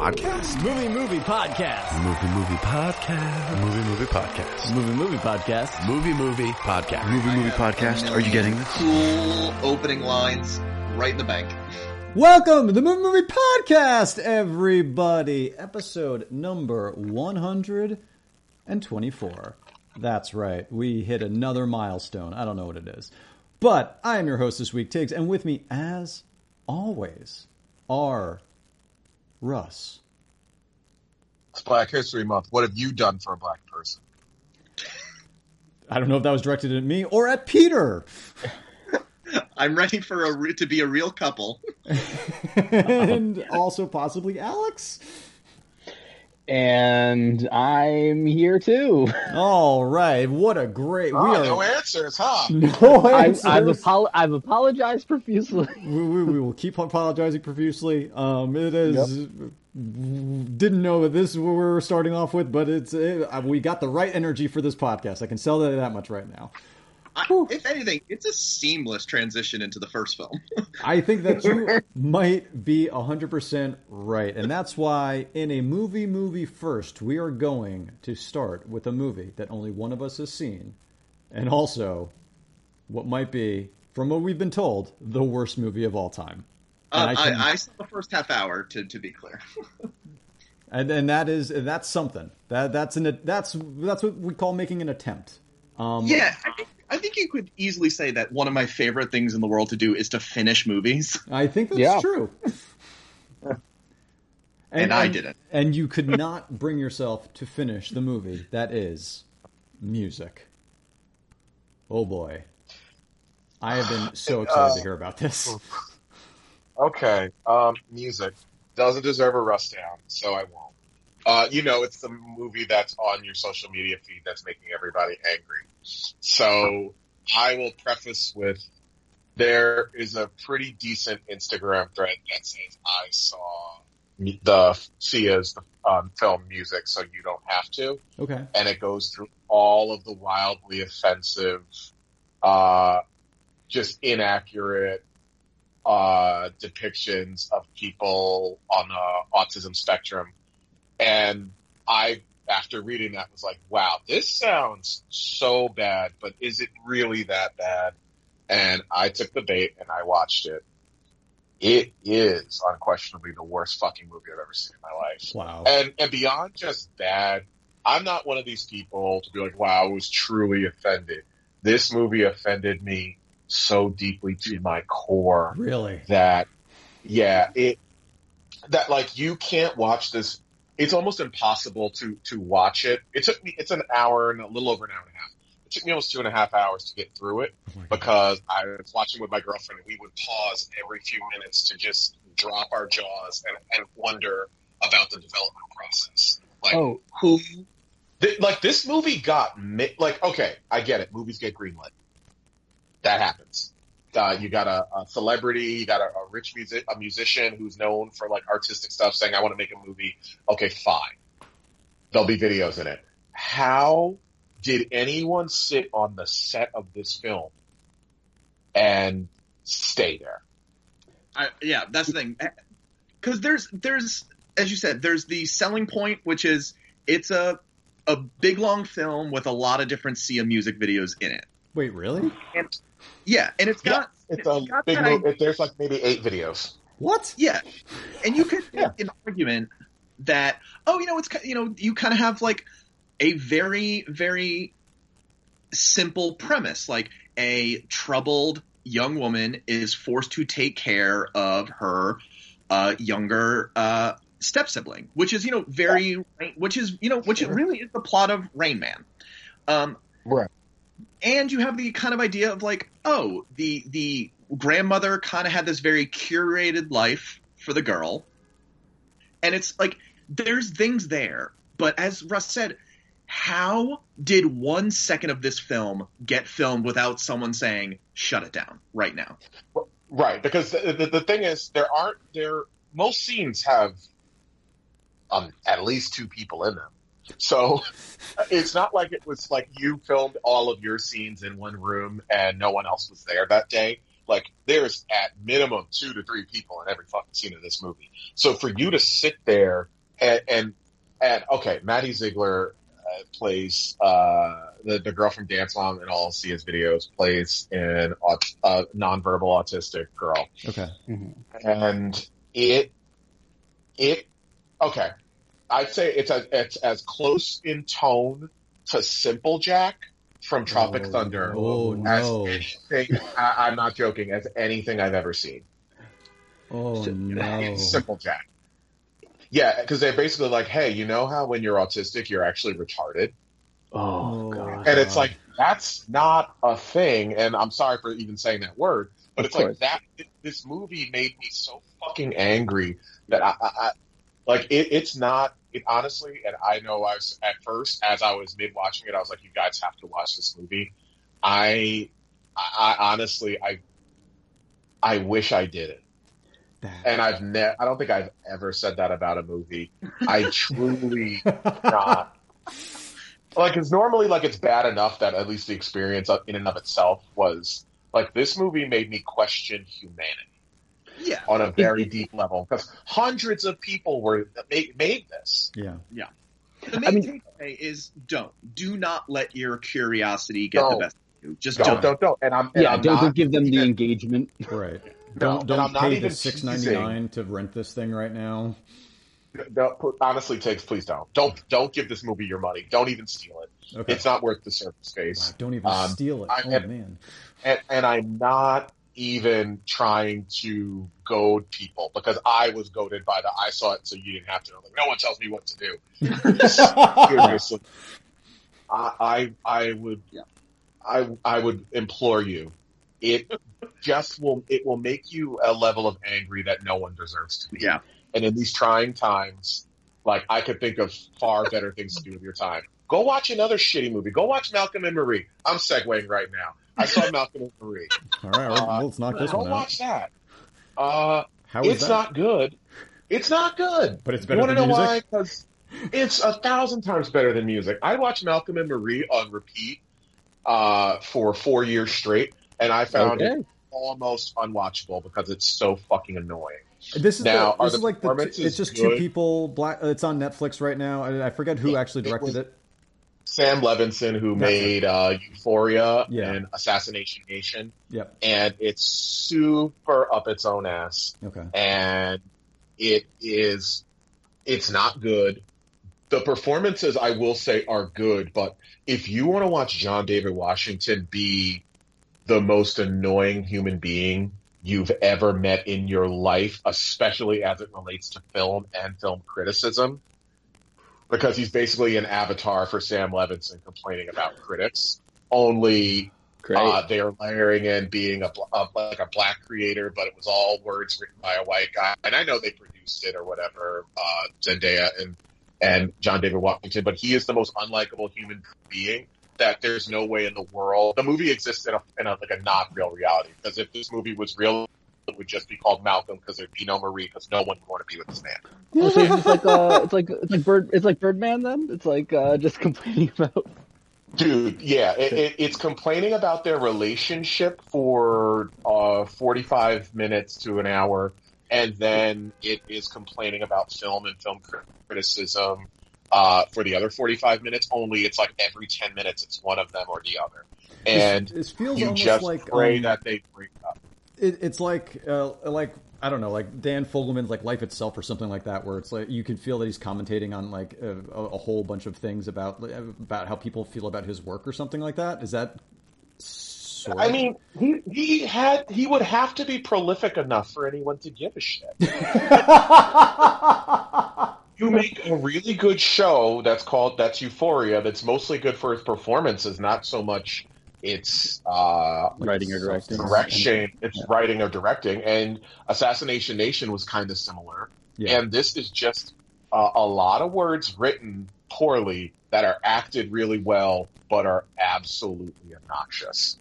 podcast? Movie Movie Podcast. Movie movie podcast. Movie movie podcast. Movie Movie Podcast. Movie movie podcast. Movie Movie Podcast. Are you getting this? Cool opening lines right in the bank. Welcome to the Movie Movie Podcast, everybody. Episode number 124. That's right. We hit another milestone. I don't know what it is. But I am your host this week, Tiggs, and with me, as always, are Russ. It's Black History Month. What have you done for a black person? I don't know if that was directed at me or at Peter. I'm ready for a re- to be a real couple. and also possibly Alex. And I'm here too. All right. What a great. Oh, we are. no answers, huh? No I've, answers. I've, apol- I've apologized profusely. we, we, we will keep apologizing profusely. Um, it is didn't know that this is what we were starting off with, but it's it, uh, we got the right energy for this podcast. I can sell that that much right now. I, if anything, it's a seamless transition into the first film. I think that you might be hundred percent right, and that's why in a movie movie first, we are going to start with a movie that only one of us has seen, and also what might be, from what we've been told, the worst movie of all time. Uh, I can- I, I saw the first half hour to, to be clear. and and that is that's something that that's an that's that's what we call making an attempt. Um, yeah, I think, I think you could easily say that one of my favorite things in the world to do is to finish movies. I think that's Yeah. true. And I didn't. And you could not bring yourself to finish the movie. That is music. Oh boy, I have been so excited to hear about this. Okay. Um, music doesn't deserve a rust down, so I won't. Uh, you know, it's the movie that's on your social media feed that's making everybody angry. So I will preface with there is a pretty decent Instagram thread that says I saw the Sia's um, film music, so you don't have to. Okay, and it goes through all of the wildly offensive, uh, just inaccurate, uh, depictions of people on the autism spectrum. And I, after reading that, was like, wow, this sounds so bad, but is it really that bad? And I took the bait and I watched it. It is unquestionably the worst fucking movie I've ever seen in my life wow. and and beyond just bad, I'm not one of these people to be like, wow, I was truly offended. This movie offended me so deeply to my core Really? that, yeah, it, that like you can't watch this. It's almost impossible to, to watch it. It took me, it's an hour and a little over an hour and a half. It took me almost two and a half hours to get through it Oh because I was watching with my girlfriend and we would pause every few minutes to just drop our jaws and, and wonder about the development process. Like, Oh, who, th- like this movie got, mi- like, okay, I get it. Movies get greenlit. That happens. Uh, you got a, a celebrity, you got a, a rich music, a musician who's known for like artistic stuff saying, I want to make a movie. Okay, fine. There'll be videos in it. How did anyone sit on the set of this film and stay there? I, yeah, that's the thing. Because there's there's as you said, there's the selling point, which is it's a a big long film with a lot of different Sia music videos in it. Wait, really? Yeah, and it's got It's a got big movie. There's like maybe eight videos. What? Yeah, and you could Yeah. make an argument that oh, you know, it's you know, you kind of have like a very very simple premise, like a troubled young woman is forced to take care of her uh, younger uh, step sibling, which is you know very which is you know which it really is the plot of Rain Man. Um, Right. And you have the kind of idea of like, oh, the the grandmother kind of had this very curated life for the girl, and it's like there's things there, but as Russ said, how did one second of this film get filmed without someone saying shut it down right now? Right, because the, the, the thing is, there aren't there. Most scenes have um, at least two people in them, so it's not like it was like you filmed all of your scenes in one room and no one else was there that day. Like there's at minimum two to three people in every fucking scene of this movie. So for you to sit there and and, and okay, Maddie Ziegler uh, plays uh, the the girl from Dance Mom and all Sia's videos plays an aut- uh, nonverbal autistic girl, Okay. and it it okay. I'd say it's as it's as close in tone to Simple Jack from Tropic Oh, Thunder Oh as no. anything, I, I'm not joking, as anything I've ever seen. Oh no. Simple Jack. Yeah, because they're basically like, hey, you know how when you're autistic, you're actually retarded? Oh, Oh, god. And it's like, that's not a thing. And I'm sorry for even saying that word, but Of it's like that. This movie made me so fucking angry that I, I, I like it, it's not. It honestly, and I know I was at first as I was mid watching it, I was like, you guys have to watch this movie. I, I, honestly, I, I wish I did it. And I've ne- I don't think I've ever said that about a movie. I truly not. Like, it's normally like it's bad enough that at least the experience in and of itself was like this movie made me question humanity Yeah. on a very deep level because hundreds of people were made, made this. yeah. Yeah. The main I mean- takeaway is don't. Do not let your curiosity get the Don't. best of you. Just Don't, don't. don't, don't. And I'm and yeah, I'm don't, not give them the even- engagement. Right. Don't and don't I'm not pay even the six ninety nine to rent this thing right now. Don't, honestly, takes please don't don't don't give this movie your money. Don't even steal it. Okay. It's not worth the surface Wow, space. don't even Um, steal it. I- oh and- man. and, and I'm not even trying to goad people because I was goaded by the I saw it so you didn't have to. Like, no one tells me what to do. Seriously, I, I I would I I would implore you. It just will it will make you a level of angry that no one deserves to be. Yeah. And in these trying times, like I could think of far better things to do with your time. Go watch another shitty movie. Go watch Malcolm and Marie. I'm segueing right now. I saw Malcolm and Marie. All right, well, Uh, let's knock this one out. watch that. Uh, How is it's that? not good. It's not good. but it's better. You want to know music. why? Because it's a thousand times better than music. I watched Malcolm and Marie on repeat uh, for four years straight, and I found it almost unwatchable because it's so fucking annoying. This is Now, the, this is like the, it's just two people. Black. It's on Netflix right now. I, I forget who It- actually it directed was- it. Sam Levinson, who That's made uh, Euphoria Yeah. and Assassination Nation, Yep. and it's super up its own ass. Okay. and it is it's not good. The performances I will say are good, but if you want to watch John David Washington be the most annoying human being you've ever met in your life, especially as it relates to film and film criticism, because he's basically an avatar for Sam Levinson complaining about critics. Only uh, they are layering in being a, a like a black creator, but it was all words written by a white guy. And I know they produced it or whatever, uh, Zendaya and and John David Washington, but he is the most unlikable human being that there's no way in the world the movie exists in a, in a like a not real reality. Because if this movie was real, it would just be called Malcolm because there'd be no Marie because no one would want to be with this man. Oh, so it's like uh, it's like it's like bird, it's like Birdman. Then it's like uh, just complaining about. Dude, yeah, it, it, it's complaining about their relationship for uh, 45 minutes to an hour, and then it is complaining about film and film criticism uh, for the other 45 minutes. Only it's like every 10 minutes, it's one of them or the other, and this, this feels you almost just like pray um, that they break up. It, it's like uh, like I don't know, like Dan Fogelman's like Life Itself or something like that, where it's like you can feel that he's commentating on like a, a whole bunch of things about about how people feel about his work or something like that. Is that? Sort I mean, he he had he would have to be prolific enough for anyone to give a shit. you make a really good show that's called that's Euphoria. That's mostly good for its performances, not so much its uh, Writing or directing. direction. It's Yeah. writing or directing. And Assassination Nation was kind of similar. Yeah. And this is just uh, a lot of words written poorly that are acted really well, but are absolutely obnoxious.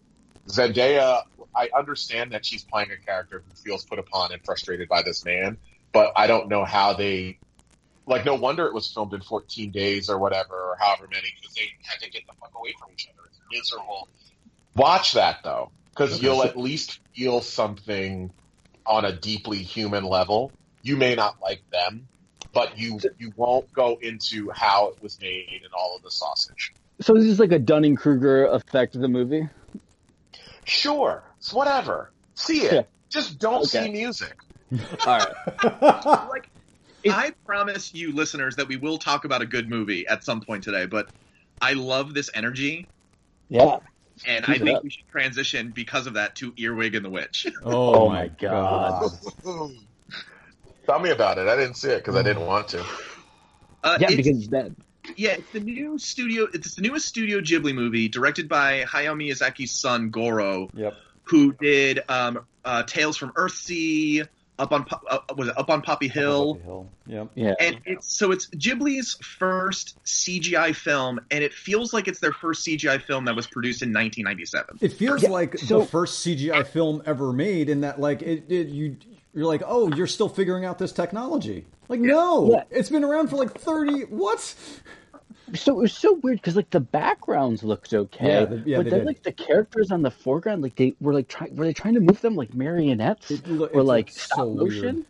Zendaya, I understand that she's playing a character who feels put upon and frustrated by this man, but I don't know how they. Like, no wonder it was filmed in 14 days or whatever, or however many, because they had to get the fuck away from each other. It's miserable. Watch that though, because Okay, you'll at least feel something on a deeply human level. You may not like them, but you you won't go into how it was made and all of the sausage. So this is like a Dunning Kruger effect of the movie. Sure, it's whatever. See it. Yeah. Just don't Okay. see music. All right. like It- I promise you listeners that we will talk about a good movie at some point today, but I love this energy Yeah. And Keep I think up. we should transition because of that to Earwig and the Witch. oh, Oh my my god. God. Tell me about it. I didn't see it because I didn't want to. Uh, Yeah, it's- because that. yeah, it's the new studio. It's the newest Studio Ghibli movie, directed by Hayao Miyazaki's son Goro, Yep. who did um, uh, Tales from Earthsea, up on uh, was it Up on Poppy Hill, Poppy Hill. Yep. Yeah. and it's so it's Ghibli's first CGI film, and it feels like it's their first CGI film that was produced in 1997. It feels Yeah, like so- the first CGI film ever made, in that like it, it you you're like, oh, you're still figuring out this technology. Like, no, Yeah. it's been around for like thirty. What? So it was so weird because like the backgrounds looked okay, Yeah, the- yeah, but then did. like the characters on the foreground, like they were like trying, were they trying to move them like marionettes It lo- or like looks stop so motion? weird.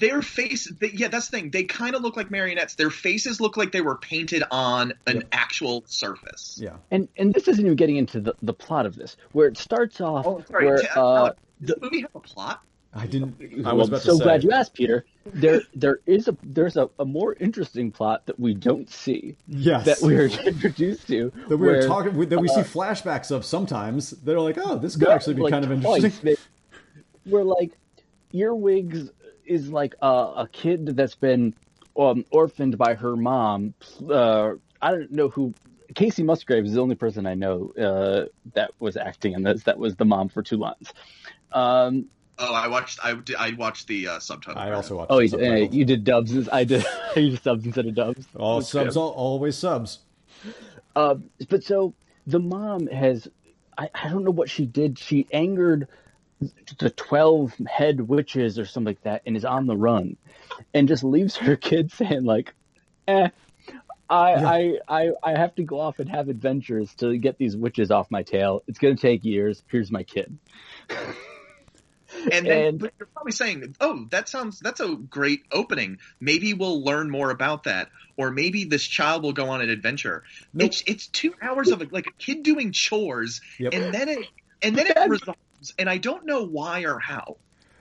Their face, they, yeah, that's the thing. They kind of look like marionettes. Their faces look like they were painted on an Yep. actual surface. Yeah. And and this isn't even getting into the, the plot of this, where it starts off Oh, sorry. where T- uh, Alex, does the movie have a plot? I didn't. I was about so glad you asked, Peter. There there is a there's a, a more interesting plot that we don't see Yes. that we are introduced to. that we were where, talking that we see uh, flashbacks of sometimes. They're like, oh, this could actually be like, kind of interesting. They- Where like Earwigs is like a, a kid that's been um, orphaned by her mom. Uh, I don't know who. Kacey Musgraves is the only person I know uh, that was acting in this. That was the mom for two lines. Um, Oh, I watched. I, did- I watched the uh, subtitle. I also watched. oh, the you, uh, you did dubs. I did. I used subs instead of dubs. all That's subs, good. all, always subs. Uh, but so the mom has, I, I don't know what she did. She angered the 12 head witches or something like that and is on the run and just leaves her kid saying like, eh, I, I, I, I have to go off and have adventures to get these witches off my tail. It's going to take years. Here's my kid. And then And- you're probably saying, "Oh, that sounds that's a great opening. Maybe we'll learn more about that, or maybe this child will go on an adventure." Nope. It's it's two hours of like a kid doing chores, Yep. and then it and then it resolves, and I don't know why or how.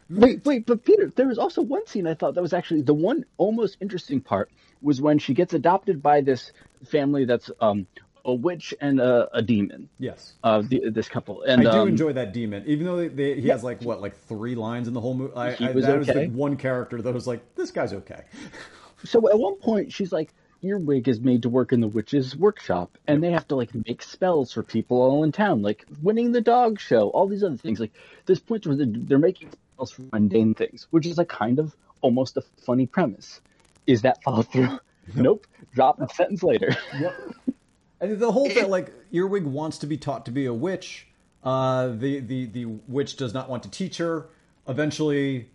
Wait, wait, but Peter, there was also one scene I thought that was actually the one almost interesting part was when she gets adopted by this family that's um, a witch and a, a demon. Yes. Uh, the, this couple, and I do um, enjoy that demon, even though they, they, he has like what, like three lines in the whole movie. I, I, was that was okay. the one character that was like, this guy's okay. So at one point, she's like, "Earwig is made to work in the witch's workshop, and they have to like make spells for people all in town, like winning the dog show, all these other things. Like this point where they're, making spells for mundane things, which is a kind of almost a funny premise. Is that follow through? nope. Drop a sentence later. Yep. And the whole thing, like Earwig wants to be taught to be a witch. Uh, the the the witch does not want to teach her. Eventually,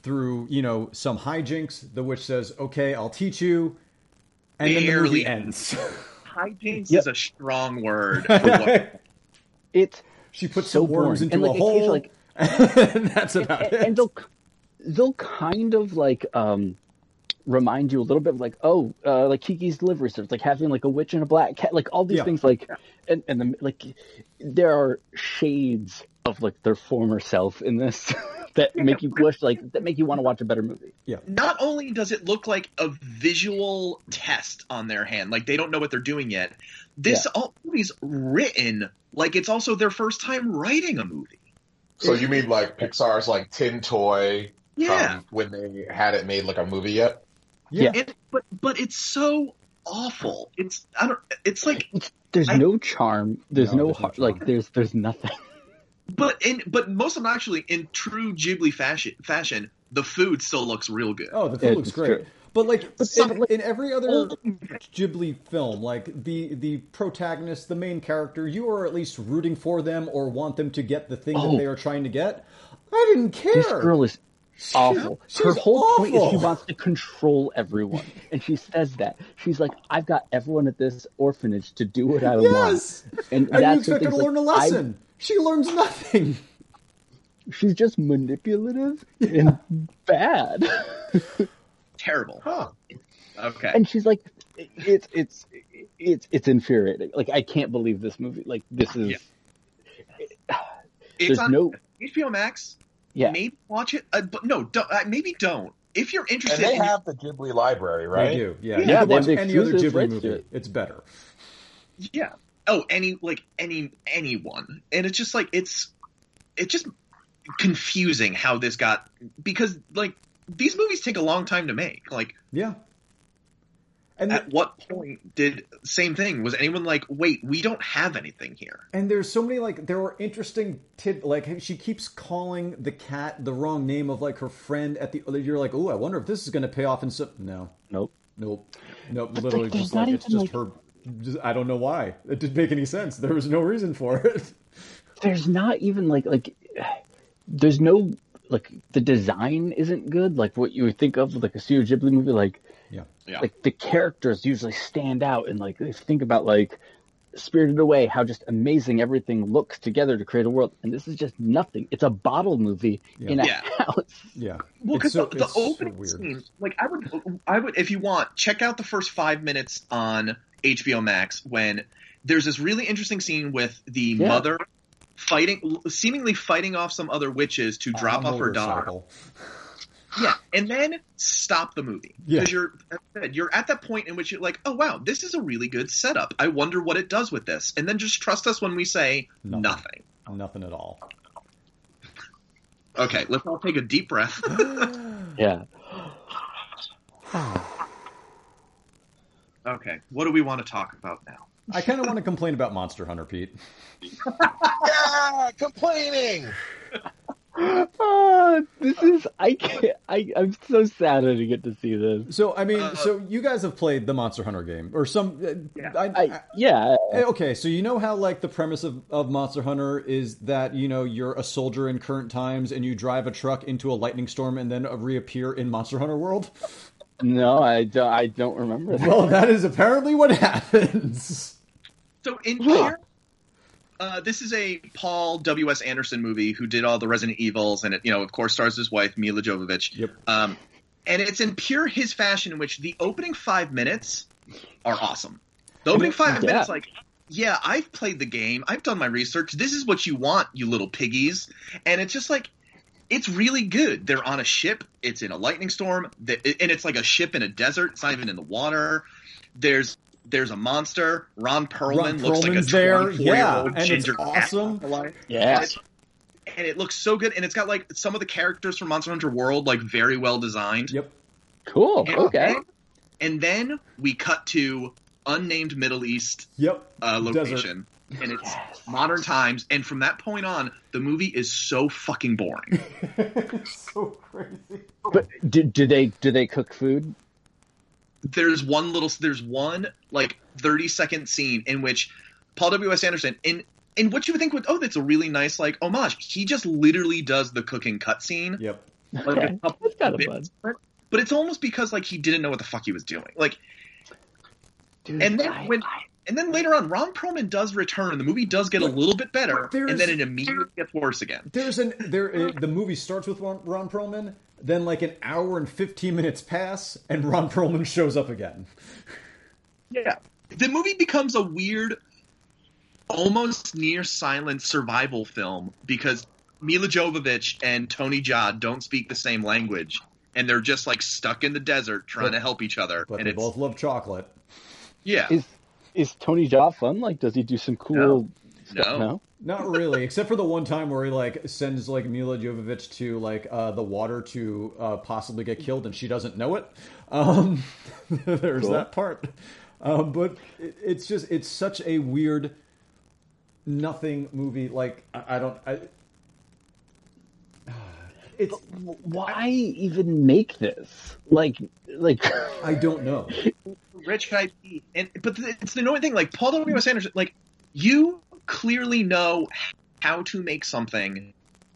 through you know some hijinks, the witch says, "Okay, I'll teach you," and then the movie ends. Hijinks Yep. is a strong word. For what, It's she puts So some worms boring. into And, a like, hole, occasionally, and that's about and, it. and they'll they'll kind of like um remind you a little bit of like oh uh, like Kiki's delivery service like having like a witch and a black cat like all these Yeah. things like and and the, like there are shades of like their former self in this that make you wish like that make you want to watch a better movie. Yeah not only does it look like a visual test on their hand, like they don't know what they're doing yet. This all movie's written like it's also their first time writing a movie. So you mean like Pixar's like Tin Toy Yeah. from when they had it made like a movie yet? Yeah. And, but but it's so awful. It's I don't. It's like There's I- no charm. There's No, no, there's no heart. Like there's there's nothing. but in but most of them actually in true Ghibli fashion. Fashion, the food still looks real good. Oh, the food Yeah, looks great. true. But like in, in every other oh. Ghibli film, like the the protagonist, the main character, you are at least rooting for them or want them to get the thing Oh. that they are trying to get. I didn't care. This girl is awful. Her she's whole point is she wants to control everyone, and she says that she's like, "I've got everyone at this orphanage to do what I Yes! want," and and you that's the expect her thing, to like, learn a I- lesson. She learns nothing. She's just manipulative and bad. Terrible. Huh. Okay. and she's like it's it's it's it's infuriating. Like I can't believe this movie. Like this is Yeah. there's It's on no HBO Max. Yeah. Maybe watch it. Uh, but no, don't, uh, maybe don't. If you're And interested, they in- have the Ghibli library, right? They do. Yeah. Yeah, you can watch the any other exclusive Ghibli movie. it. It's better. yeah. Oh, any like any anyone, and it's just like it's it's just confusing how this got because like these movies take a long time to make. Like, Yeah. And at what point did same thing? Was anyone like, wait, we don't have anything here? And there's so many like there are interesting tid like she keeps calling the cat the wrong name of like her friend at the you're like oh I wonder if this is going to pay off and so no Nope. nope nope But, literally like, just like it's even, just her just, I don't know why it didn't make any sense there was no reason for it There's not even like like there's no like the design isn't good. Like what you would think of like a Studio Ghibli movie. Like yeah Yeah. like the characters usually stand out and like if think about like Spirited Away, how just amazing everything looks together to create a world. And this is just nothing. It's a bottle movie in a Yeah. house. yeah Well, because so- the, the it's so opening scene, like I would, I would, if you want, check out the first five minutes on HBO Max when there's this really interesting scene with the Yeah. mother fighting, seemingly fighting off some other witches to drop off her daughter. Motorcycle. Yeah, and then stop the movie Yeah. because you're as I said, you're at that point in which you're like, oh wow, this is a really good setup. I wonder what it does with this, and then just trust us when we say Nothing. nothing. nothing at all Okay, let's all take a deep breath. Yeah. okay, what do we want to talk about now? I kind of want to complain about Monster Hunter Pete Yeah, complaining. Ah, this is I can't I I'm so sad I didn't get to see this. so I mean Uh, so you guys have played the Monster Hunter game or some uh, Yeah. I, I yeah. Okay, so you know how like the premise of, of Monster Hunter is that you know you're a soldier in current times and you drive a truck into a lightning storm and then reappear in Monster Hunter World. No, I don't I don't remember that. Well, that is apparently what happens. So in Huh. Uh, this is a Paul W. S. Anderson movie who did all the Resident Evils, and it, you know, of course, stars his wife Milla Jovovich. Yep. Um, and it's in pure his fashion, in which the opening five minutes are awesome. The opening five Yeah. minutes, like, yeah, I've played the game, I've done my research. This is what you want, you little piggies, and it's just like. It's really good. They're on a ship. It's in a lightning storm, and it's like a ship in a desert. It's not even in the water. There's there's a monster. Ron Perlman Ron looks like a Perlman's there, 24 year yeah, old and it's ginger cat. awesome. Yeah. And, it, and it looks so good, and it's got like some of the characters from Monster Hunter World like very well designed. Yep. Cool. And Okay. and then we cut to unnamed Middle East Yep. uh, Desert. location, and it's modern times. And from that point on, the movie is so fucking boring. so crazy. But do, do they do they cook food? There's one little there's one like 30 second scene in which Paul W S Anderson in in what you would think would oh that's a really nice like homage he just literally does the cooking cutscene Yep. like Okay. a couple That's kind of bits, fun. but it's almost because like he didn't know what the fuck he was doing like Dude, and then I- when and then later on Ron Perlman does return and the movie does get a little bit better and then it immediately gets worse again There's an there. uh, The movie starts with Ron, Ron Perlman. Then like an hour and fifteen minutes pass, and Ron Perlman shows up again. Yeah. The movie becomes a weird, almost near silent survival film because Milla Jovovich and Tony Jaa don't speak the same language. And they're just like stuck in the desert trying But- to help each other. But and they it's, both love chocolate. yeah. is is Tony Jaa fun? Like, does he do some cool? stuff? No. no. Not really, except for the one time where he like sends like Milla Jovovich to like uh, the water to uh, possibly get killed, and she doesn't know it. Um, there's Cool. that part, um, but it, it's just it's such a weird, nothing movie. Like I, I don't. I, it's Why even make this? Like, like I don't know. Rich IP. And, but the, it's the annoying thing. Like, Paul W. S. Anderson, like, you clearly know how to make something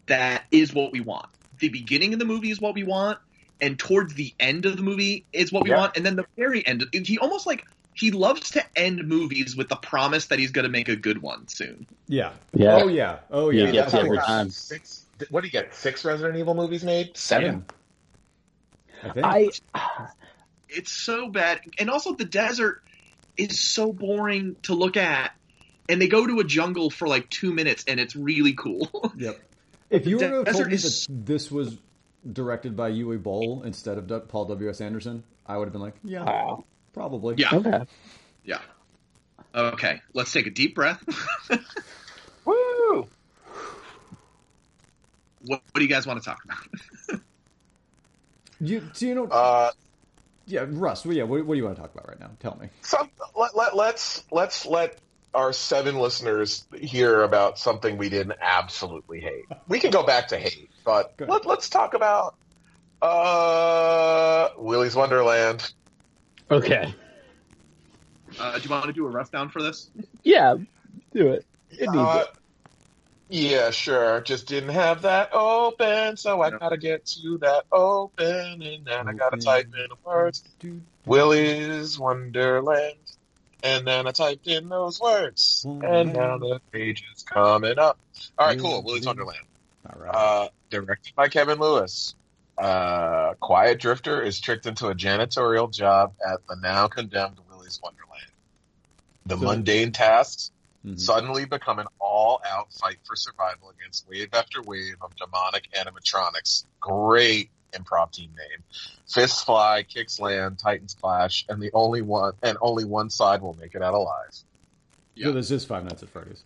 that is what we want. The beginning of the movie is what we want, and towards the end of the movie is what we Yeah. want, and then the very end, he almost like he loves to end movies with the promise that he's going to make a good one soon. Yeah. Yeah. Oh yeah. Oh He yeah. gets every time. Six. What do you get? Six Resident Evil movies made? Seven. I think. I It's so bad, and also the desert is so boring to look at. And they go to a jungle for like two minutes, and it's really cool. Yep. If you were to have told me is- that this was directed by Uwe Boll instead of Paul W. S. Anderson, I would have been like, yeah, wow. probably. yeah, Okay. yeah. Okay, let's take a deep breath. Woo! what, what do you guys want to talk about? You, do you know? Uh, yeah, Russ. Well, yeah. What, what do you want to talk about right now? Tell me. some, let, let, let's let's let our seven listeners hear about something we didn't absolutely hate. We can go back to hate, but let, let's talk about uh, Willy's Wonderland. Okay. Uh, do you want to do a rough down for this? Yeah. Do it. It needs Uh, it. yeah, sure. Just didn't have that open, so I Yeah. gotta get to that open, and then I gotta type in the words Dude. Willy's Wonderland. And then I typed in those words, and now the page is coming up. All right, cool. Willy's Wonderland. All right. Uh, directed by Kevin Lewis. Uh, Quiet Drifter is tricked into a janitorial job at the now condemned Willy's Wonderland. The So- mundane tasks Mhm. suddenly become an all-out fight for survival against wave after wave of demonic animatronics. Great improv team name. Fists fly, kicks land, titans clash, and the only one and only one side will make it out alive. So this is Five Nights at Freddy's.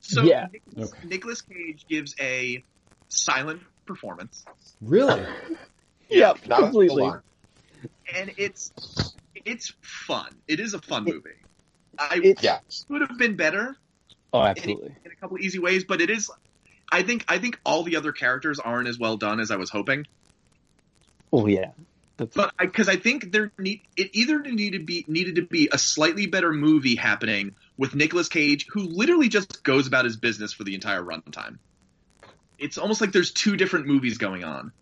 So Yeah. Nicolas, Okay. Nicolas Cage gives a silent performance, Really? Yep. Not completely. and it's it's fun. It is a fun movie. I It's Yeah. could have been better oh, in, absolutely. in a couple easy ways, but it is. I think I think all the other characters aren't as well done as I was hoping. Oh yeah. That's, But because I, think there need it either needed to be needed to be a slightly better movie happening with Nicolas Cage, who literally just goes about his business for the entire runtime. It's almost like there's two different movies going on.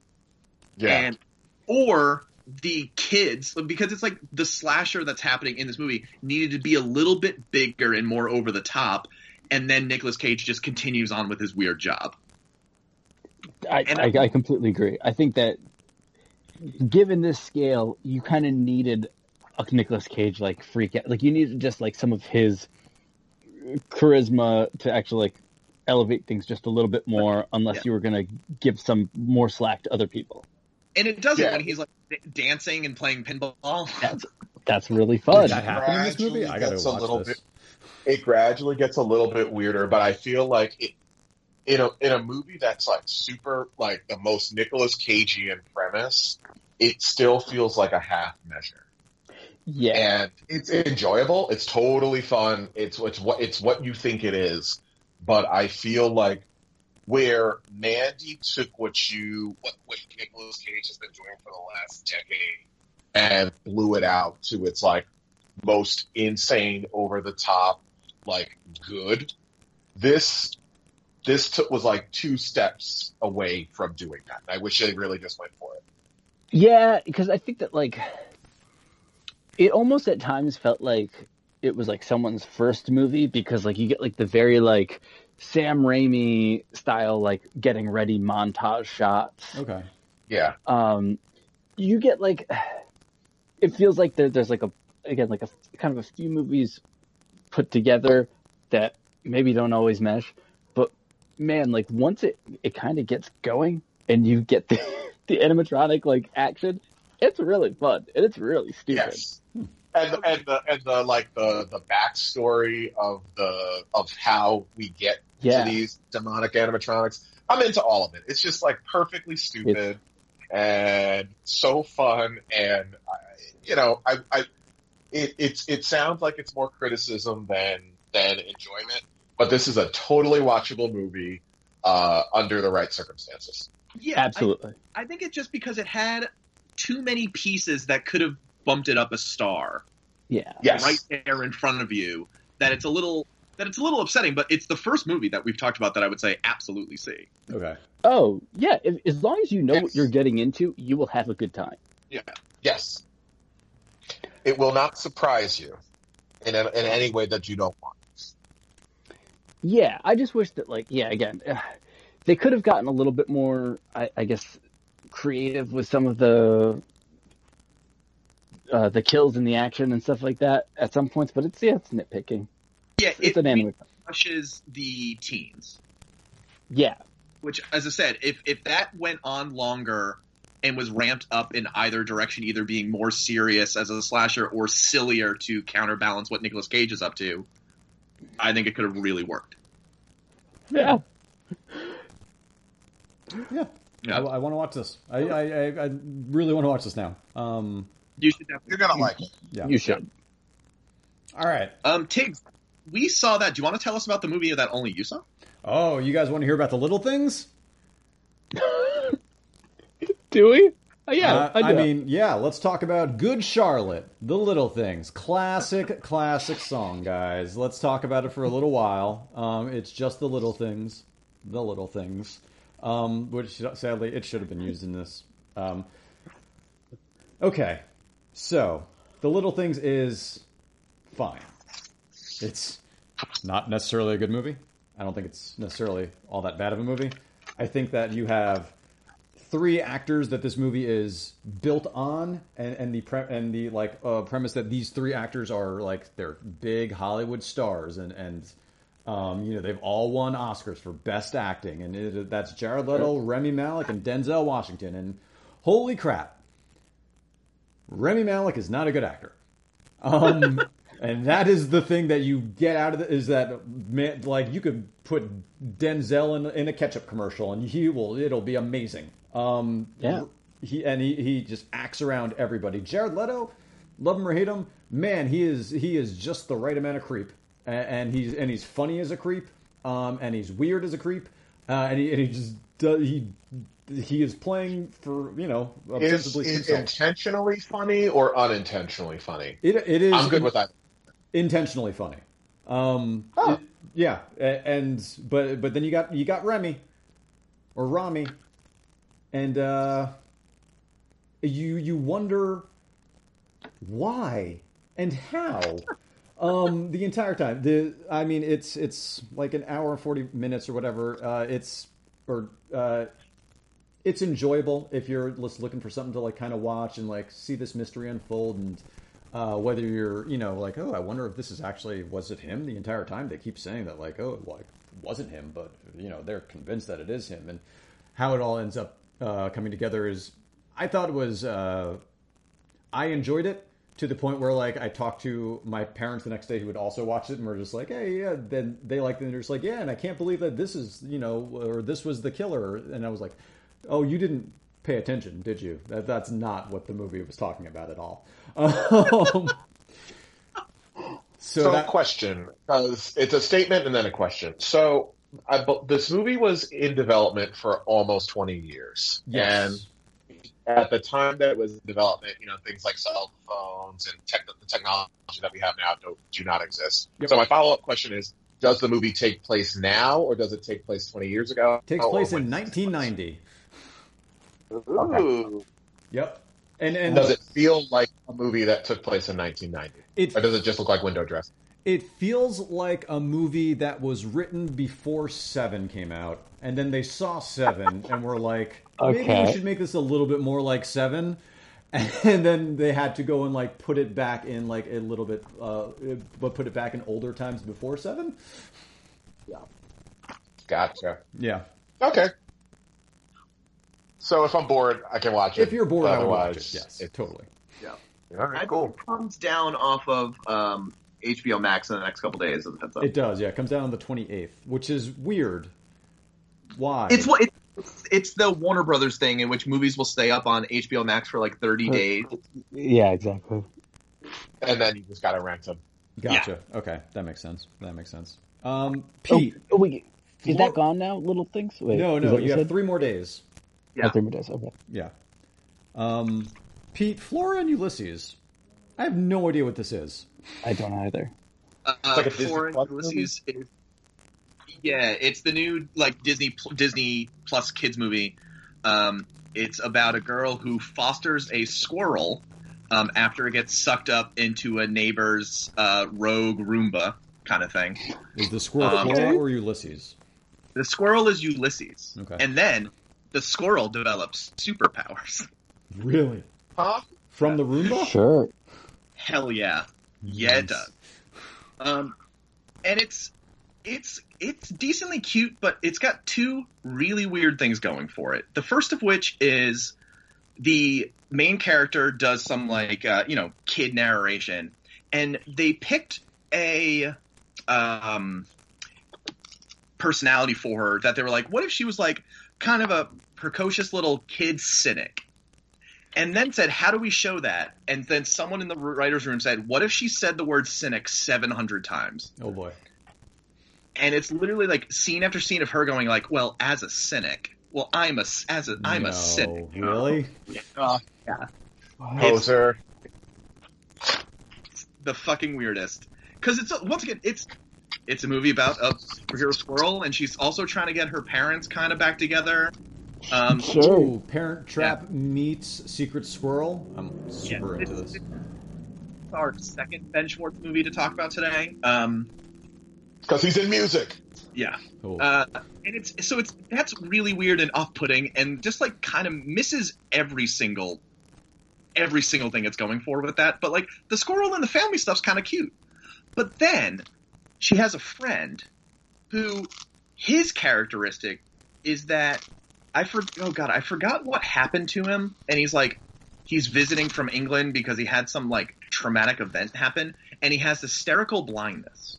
Yeah. and or the kids because it's like the slasher that's happening in this movie needed to be a little bit bigger and more over the top and then Nicolas Cage just continues on with his weird job. I, and- I, I completely agree. I think that given this scale, you kind of needed a Nicolas Cage like freak out. Like you needed just like some of his charisma to actually like elevate things just a little bit more, unless Yeah. you were gonna give some more slack to other people. And it doesn't Yeah. when he's like dancing and playing pinball. That's that's really fun. Did that happen in this movie? I gotta Gradually gets a watch little this. bit- it gradually gets a little bit weirder, but I feel like it, in a in a movie that's like super like the most Nicolas Cageian premise, it still feels like a half measure. Yeah, And it's enjoyable. It's totally fun. It's it's what it's what you think it is. But I feel like where Mandy took what you what, what Nicolas Cage has been doing for the last decade and blew it out to its like most insane, over the top, like good. This this took, was like two steps away from doing that. I wish they really just went for it. Yeah, because I think that like it almost at times felt like it was like someone's first movie because like you get like the very like Sam Raimi style like getting ready montage shots. Okay. Yeah, Um, you get like it feels like there, there's like a again like a kind of a few movies put together that maybe don't always mesh, but man, like once it it kind of gets going and you get the the animatronic like action, it's really fun and it's really stupid. Yes. And and the and the like the the backstory of the of how we get Yeah. to these demonic animatronics. I'm into all of it. It's just like perfectly stupid and so fun. And I, you know, I, I it it's it sounds like it's more criticism than than enjoyment. But this is a totally watchable movie uh, under the right circumstances. Yeah, Absolutely. I, think it's just because it had too many pieces that could have bumped it up a star Yeah. Yes. right there in front of you. That it's a little that it's a little upsetting, but it's the first movie that we've talked about that I would say absolutely see. Okay. Oh, yeah. If, as long as you know what you're getting into, you will have a good time. Yeah. Yes. It will not surprise you. in a, in any way that you don't want. Yeah, I just wish that, like, yeah, again, uh, they could have gotten a little bit more, I, I guess, creative with some of the uh, the kills and the action and stuff like that at some points. But it's yeah, it's nitpicking. Yeah, It's it an anime. rushes the teens. Yeah, Which, as I said, if if that went on longer and was ramped up in either direction, either being more serious as a slasher or sillier to counterbalance what Nicolas Cage is up to, I think it could have really worked. yeah. Yeah. Yeah. I, I want to watch this. I, I, I, I really want to watch this now. Um, You should definitely. You're gonna like it. yeah. You should. All right. Um, Tiggs, we saw that. Do you want to tell us about the movie that only you saw? Oh, you guys want to hear about the little things? Do we? Uh, yeah, Uh, I. I mean, yeah. Let's talk about Good Charlotte, The Little Things, classic, classic song, guys. Let's talk about it for a little while. Um, it's just the little things, the little things, um, which sadly it should have been used in this. Um, okay, so the little things is fine. It's not necessarily a good movie. I don't think it's necessarily all that bad of a movie. I think that you have three actors that this movie is built on, and, and the pre- and the like uh, premise that these three actors are like they're big Hollywood stars, and and um, you know they've all won Oscars for best acting, and it, that's Jared Leto, Remy Malek, and Denzel Washington. And holy crap, Remy Malek is not a good actor. Um, and that is the thing that you get out of it is that man, like you could put Denzel in, in a ketchup commercial and he will it'll be amazing. Um, Yeah. He and he he just acts around everybody. Jared Leto, love him or hate him, man, he is he is just the right amount of creep, and, and he's and he's funny as a creep, um, and he's weird as a creep, uh, and he and he just does he. He is playing for you know Is ostensibly it himself. intentionally funny or unintentionally funny? It, it is. I'm good with that. intentionally funny. Um, Oh. it- yeah, and but but then you got you got Remy or Rami, and uh, you you wonder why and how. Um, the entire time. The I mean, it's it's like an hour and forty minutes or whatever. Uh, it's or uh, it's enjoyable if you're just looking for something to like kind of watch and like see this mystery unfold and uh, whether you're you know like oh I wonder if this is actually was it him the entire time they keep saying that like oh it wasn't him but you know they're convinced that it is him and how it all ends up uh, coming together is I thought it was uh, I enjoyed it to the point where like I talked to my parents the next day who would also watch it and were just like, hey, yeah. Then they liked it and they're just like, yeah, and I can't believe that this is you know or this was the killer. And I was like, oh, you didn't pay attention, did you? That that's not what the movie was talking about at all. Um, so, So, that question, because it's a statement and then a question. So, I, this movie was in development for almost 20 years. yes, And at the time that it was in development, you know, things like cell phones and tech, the technology that we have now do, do not exist. Yep. So, my follow up question is Does the movie take place now, or does it take place 20 years ago? It takes Or place in 1990. Ooh. Yep, and and Does it feel like a movie that took place in 1990? it Or does it just look like window dressing? It feels like a movie that was written before Seven came out, and then they saw Seven and were like, maybe we should make this a little bit more like Seven. And then they had to go and like put it back in like a little bit, uh, but put it back in older times before Seven. Yeah. Gotcha. Yeah, Okay. So if I'm bored, I can watch it. if you're bored, I would watch Otherwise, it. Yes, it- totally. Yeah. All right, cool. it comes down off of um, HBO Max in the next couple days. As up. It does. Yeah, it comes down on the 28th, which is weird. Why? It's what it's, it's the Warner Brothers thing in which movies will stay up on HBO Max for like 30 days. Yeah, exactly. And then you just got to rent them. gotcha. Okay, that makes sense. That makes sense. Um, Oh, Pete. oh, wait, is Flor- that gone now? Little things. Wait, no, no, that you have said? three more days. Yeah. Oh, three more days. Okay. Yeah. Um, Pete, Flora and Ulysses. I have no idea what this is. I don't either. Uh, like a Disney Ulysses is- yeah, it's the new like Disney Disney Plus kids movie. Um, it's about a girl who fosters a squirrel um, after it gets sucked up into a neighbor's uh, rogue Roomba kind of thing. Is the squirrel Um, Flora or Ulysses? The squirrel is Ulysses, Okay. and then the squirrel develops superpowers. Really? Huh? From the Roomba? Sure. Hell yeah, yeah it Nice. does. Um, and it's it's it's decently cute, but it's got two really weird things going for it. The first of which is the main character does some like uh, you know kid narration, and they picked a um, personality for her that they were like, what if she was like kind of a precocious little kid cynic? And then said, how do we show that? And then someone in the writer's room said, what if she said the word cynic 700 times? Oh boy. and it's literally like scene after scene of her going like, "Well, as a cynic, well, I'm a as a I'm no, a cynic." Really? Oh, yeah, Poser. the fucking weirdest. Because it's once again, it's it's a movie about a superhero squirrel, and she's also trying to get her parents kind of back together. Um, Sure. Ooh, Parent Trap meets Secret Squirrel. I'm super Yeah, into this. it's our second Ben Schwartz movie to talk about today. Um, Because he's in music. yeah, Cool. uh, and it's so it's that's really weird and off-putting, and just like kind of misses every single every single thing it's going for with that. But like the squirrel and the family stuff's kind of cute. But then she has a friend who his characteristic is that I for oh god I forgot what happened to him, and he's like he's visiting from England because he had some like traumatic event happen, and he has hysterical blindness.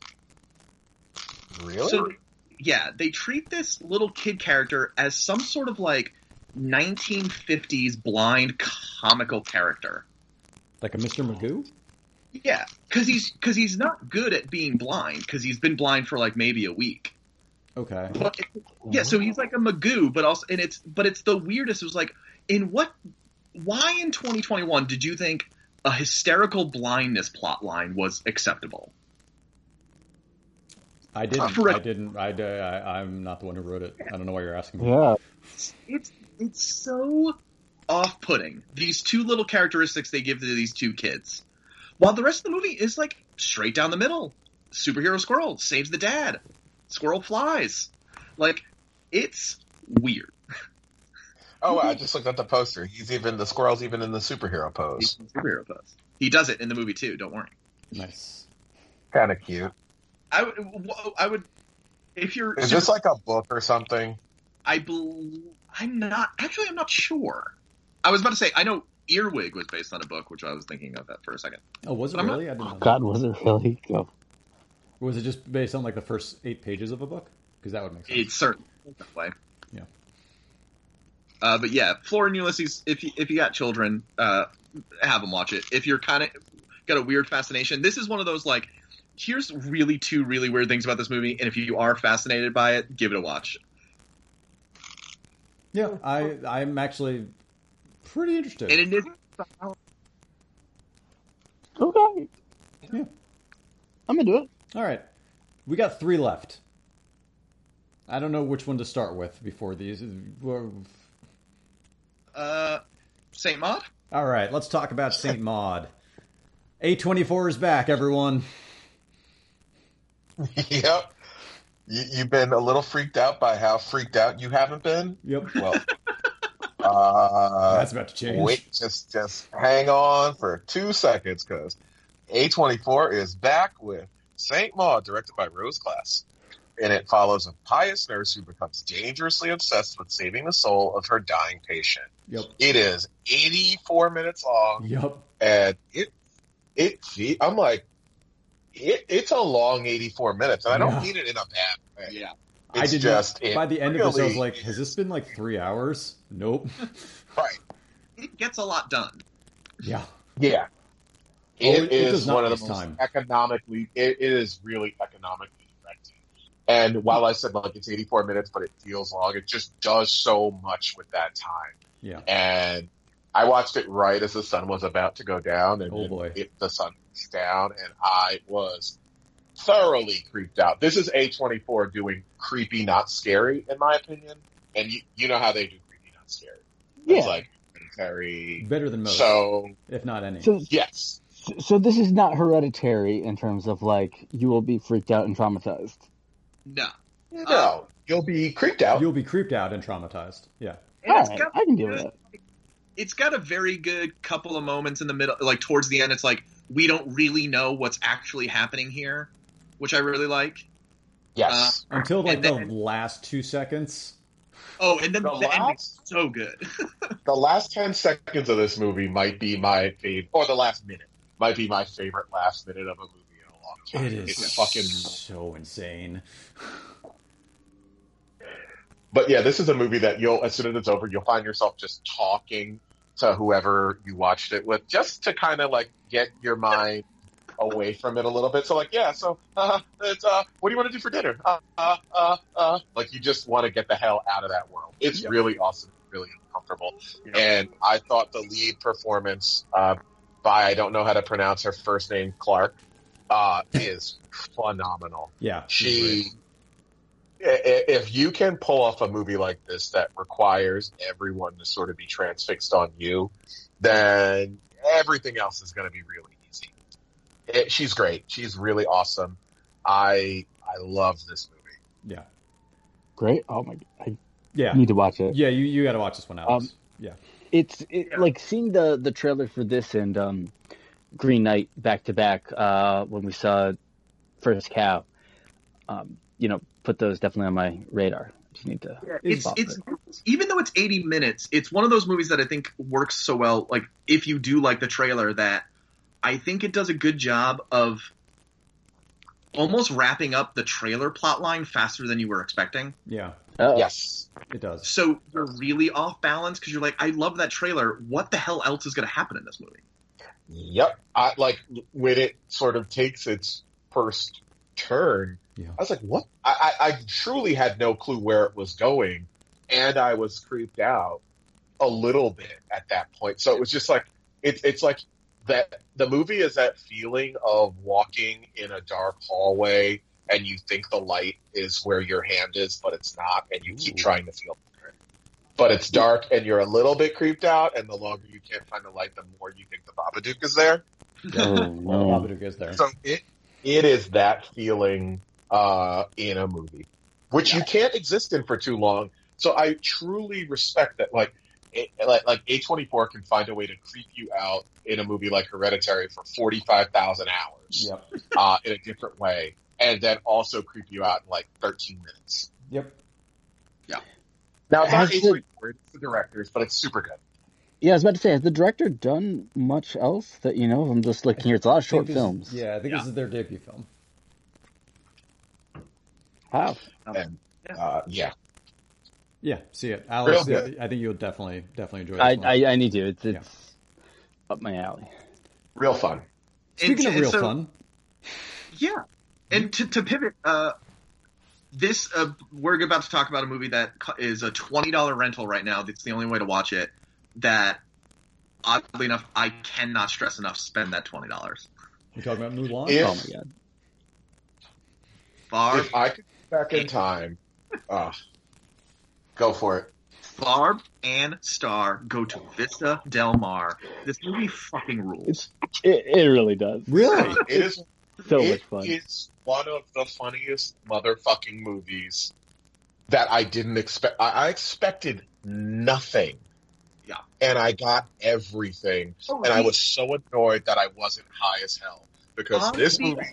Really? So, yeah, they treat this little kid character as some sort of like 1950s blind comical character. like a Mr. Magoo? Yeah, because he's because he's not good at being blind because he's been blind for like maybe a week. Okay. But yeah, so he's like a Magoo, but also and it's but it's the weirdest. It was like in what why in 2021 did you think a hysterical blindness plot line was acceptable? I didn't. for a- I didn't. I, I, I'm not the one who wrote it. I don't know why you're asking me. Yeah. it's it's so off-putting. These two little characteristics they give to these two kids, while the rest of the movie is like straight down the middle. Superhero squirrel saves the dad. Squirrel flies. Like it's weird. oh, I just looked at the poster. He's even the squirrel's even in the superhero pose. Superhero pose. He does it in the movie too. Don't worry. Nice. Kind of cute. I would. I would. If you're, Is this like a book or something? I believe I'm not actually. I'm not sure. I was about to say I know Earwig was based on a book, which I was thinking of that for a second. Oh, was it I'm not- really? I didn't know. God, was it really? Oh. Or was it just based on like the first eight pages of a book? Because that would make sense. It's certainly that way. Yeah. Uh, but yeah, Flora and Ulysses. If you if you got children, uh, have them watch it. If you're kind of got a weird fascination, this is one of those like. Here's really two really weird things about this movie, and if you are fascinated by it, give it a watch. Yeah, I I'm actually pretty interested. And it is Okay. Yeah. I'm gonna do it. All right, we got three left. I don't know which one to start with before these. uh, Saint Maud. All right, let's talk about Saint Maud. A24 is back, everyone. yep. You, you've been a little freaked out by how freaked out you haven't been. Yep, Well, uh, that's about to change. wait, just just hang on for two seconds because A24 is back with Saint Maud, directed by Rose Glass. And it follows a pious nurse who becomes dangerously obsessed with saving the soul of her dying patient. Yep, It is 84 minutes long, yep. and it it fe- I'm like, it, it's a long 84 minutes, and I don't Yeah. mean it in a bad way. Yeah. I It's did just not, by the end of this, I was like, "Has this been like three hours?" Nope. right. It gets a lot done. yeah, Yeah. It- it it is one of the most time. economically. It, it is really economically directed. And while I said like it's 84 minutes, but it feels long, it just does so much with that time. yeah. And I watched it right as the sun was about to go down, and Oh, boy. It, the sun was down, and I was thoroughly creeped out. This is A24 doing creepy, not scary, in my opinion. And you, you know how they do creepy, not scary. It's Yeah. like Hereditary. Better than most, So if not any. So, yes, so this is not hereditary in terms of like you will be freaked out and traumatized. No. no, you'll be creeped out. You'll be creeped out and traumatized. Yeah. And All right, got I can deal with good- that. It's got a very good couple of moments in the middle, like towards the end. It's like we don't really know what's actually happening here, which I really like. Yes, uh, Until like And the then- last two seconds. Oh, and then The the, ending's last- so good. the last ten seconds of this movie might be my favorite, or the last minute might be my favorite last minute of a movie in a long time. It is It's fucking. so insane. But yeah, this is a movie that you'll, as soon as it's over, you'll find yourself just talking to whoever you watched it with, just to kind of like get your mind away from it a little bit. So like, yeah, so uh, it's uh, what do you want to do for dinner? Uh, uh, uh, uh. Like you just want to get the hell out of that world. It's Yep. really awesome, really uncomfortable. And I thought the lead performance uh, by I don't know how to pronounce her first name, Clark, uh, is phenomenal Yeah. she i- i- if you can pull off a movie like this that requires everyone to sort of be transfixed on you then everything else is going to be really easy it, she's great she's really awesome i i love this movie Yeah. Great. Oh my! I Yeah. You need to watch it. Yeah. You you got to watch this one, Alex. Um, yeah. It's it, like seeing the the trailer for this and um, Green Knight back to back uh, when we saw First Cow. Um, you know, put those definitely on my radar. Just need to. Yeah, it's it's it. even though it's 80 minutes, it's one of those movies that I think works so well. Like if you do like the trailer, that I think it does a good job of almost wrapping up the trailer plot line faster than you were expecting. Yeah. Uh, yes It does. So you're really off balance because you're like, I love that trailer. What the hell else is going to happen in this movie? yep i like when it sort of takes its first turn Yeah. i was like what I, I i truly had no clue where it was going and i was creeped out a little bit at that point so it was just like it's it's like that the movie is that feeling of walking in a dark hallway and you think the light is where your hand is but it's not and you keep Ooh. trying to feel better but it's dark and you're a little bit creeped out and the longer you can't find the light the more you think the babadook is there Oh, Well, no. Babadook is there. so it it is that feeling uh, in a movie, which you can't exist in for too long. So I truly respect that. Like, it, like like A twenty four can find a way to creep you out in a movie like Hereditary for forty five thousand hours Yep. uh, in a different way, and then also creep you out in like thirteen minutes. Yep. Yeah. Now it's not Has A the- it's the directors, but it's super good. Yeah, I was about to say, has the director done much else that you know? I'm just looking here. It's a lot of short this- films. Yeah, I think Yeah. this is their debut film. Wow. And uh, yeah, Yeah, see it, Alex. Real good. I think you'll definitely definitely enjoy. it. I. I I need to. It's it's up my alley. real fun. Speaking And- of real so- fun, Yeah, and to, to pivot, uh, this uh, we're about to talk about a movie that is a twenty dollar rental right now. That's the only way to watch it. That oddly enough, I cannot stress enough. Spend that twenty dollars. we talking about Mulan. If- Oh my god. Barb, If I could go back in time, uh, go for it. Barb and Star go to Vista Del Mar. This movie fucking rules. It, it really does. Really? It is So much It fun. is one of the funniest motherfucking movies that I didn't expect. I, I expected nothing. Yeah. And I got everything. Oh, And I was so annoyed that I wasn't high as hell. Because this Honestly, movie,